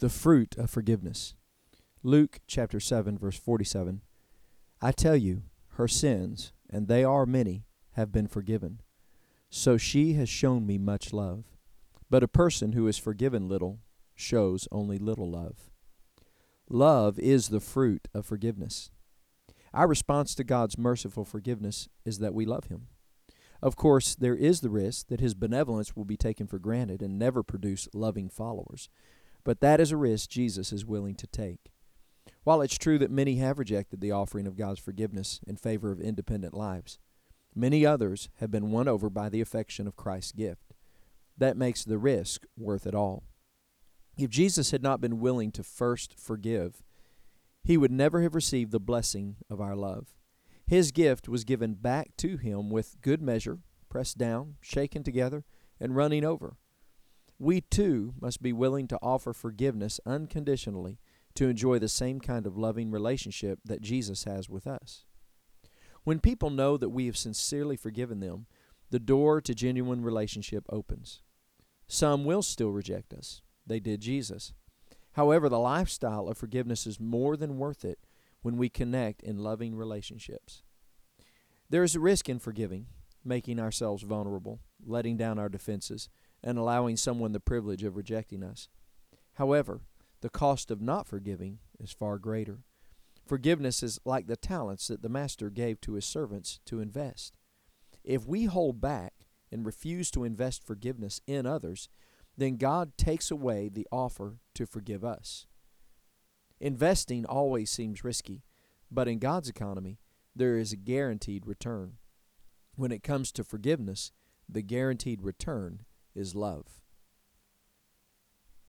The fruit of forgiveness. Luke chapter 7, verse 47. I tell you, her sins, and they are many, have been forgiven. So she has shown me much love. But a person who is forgiven little shows only little love. Love is the fruit of forgiveness. Our response to God's merciful forgiveness is that we love Him. Of course, there is the risk that His benevolence will be taken for granted and never produce loving followers. But that is a risk Jesus is willing to take. While it's true that many have rejected the offering of God's forgiveness in favor of independent lives, many others have been won over by the affection of Christ's gift. That makes the risk worth it all. If Jesus had not been willing to first forgive, he would never have received the blessing of our love. His gift was given back to him with good measure, pressed down, shaken together, and running over. We too must be willing to offer forgiveness unconditionally to enjoy the same kind of loving relationship that Jesus has with us. When people know that we have sincerely forgiven them, the door to genuine relationship opens. Some will still reject us. They did Jesus. However, the lifestyle of forgiveness is more than worth it when we connect in loving relationships. There is a risk in forgiving, making ourselves vulnerable, letting down our defenses, and allowing someone the privilege of rejecting us. However, the cost of not forgiving is far greater. Forgiveness is like the talents that the master gave to his servants to invest. If we hold back and refuse to invest forgiveness in others, then God takes away the offer to forgive us. Investing always seems risky, but in God's economy, there is a guaranteed return. When it comes to forgiveness, the guaranteed return is love.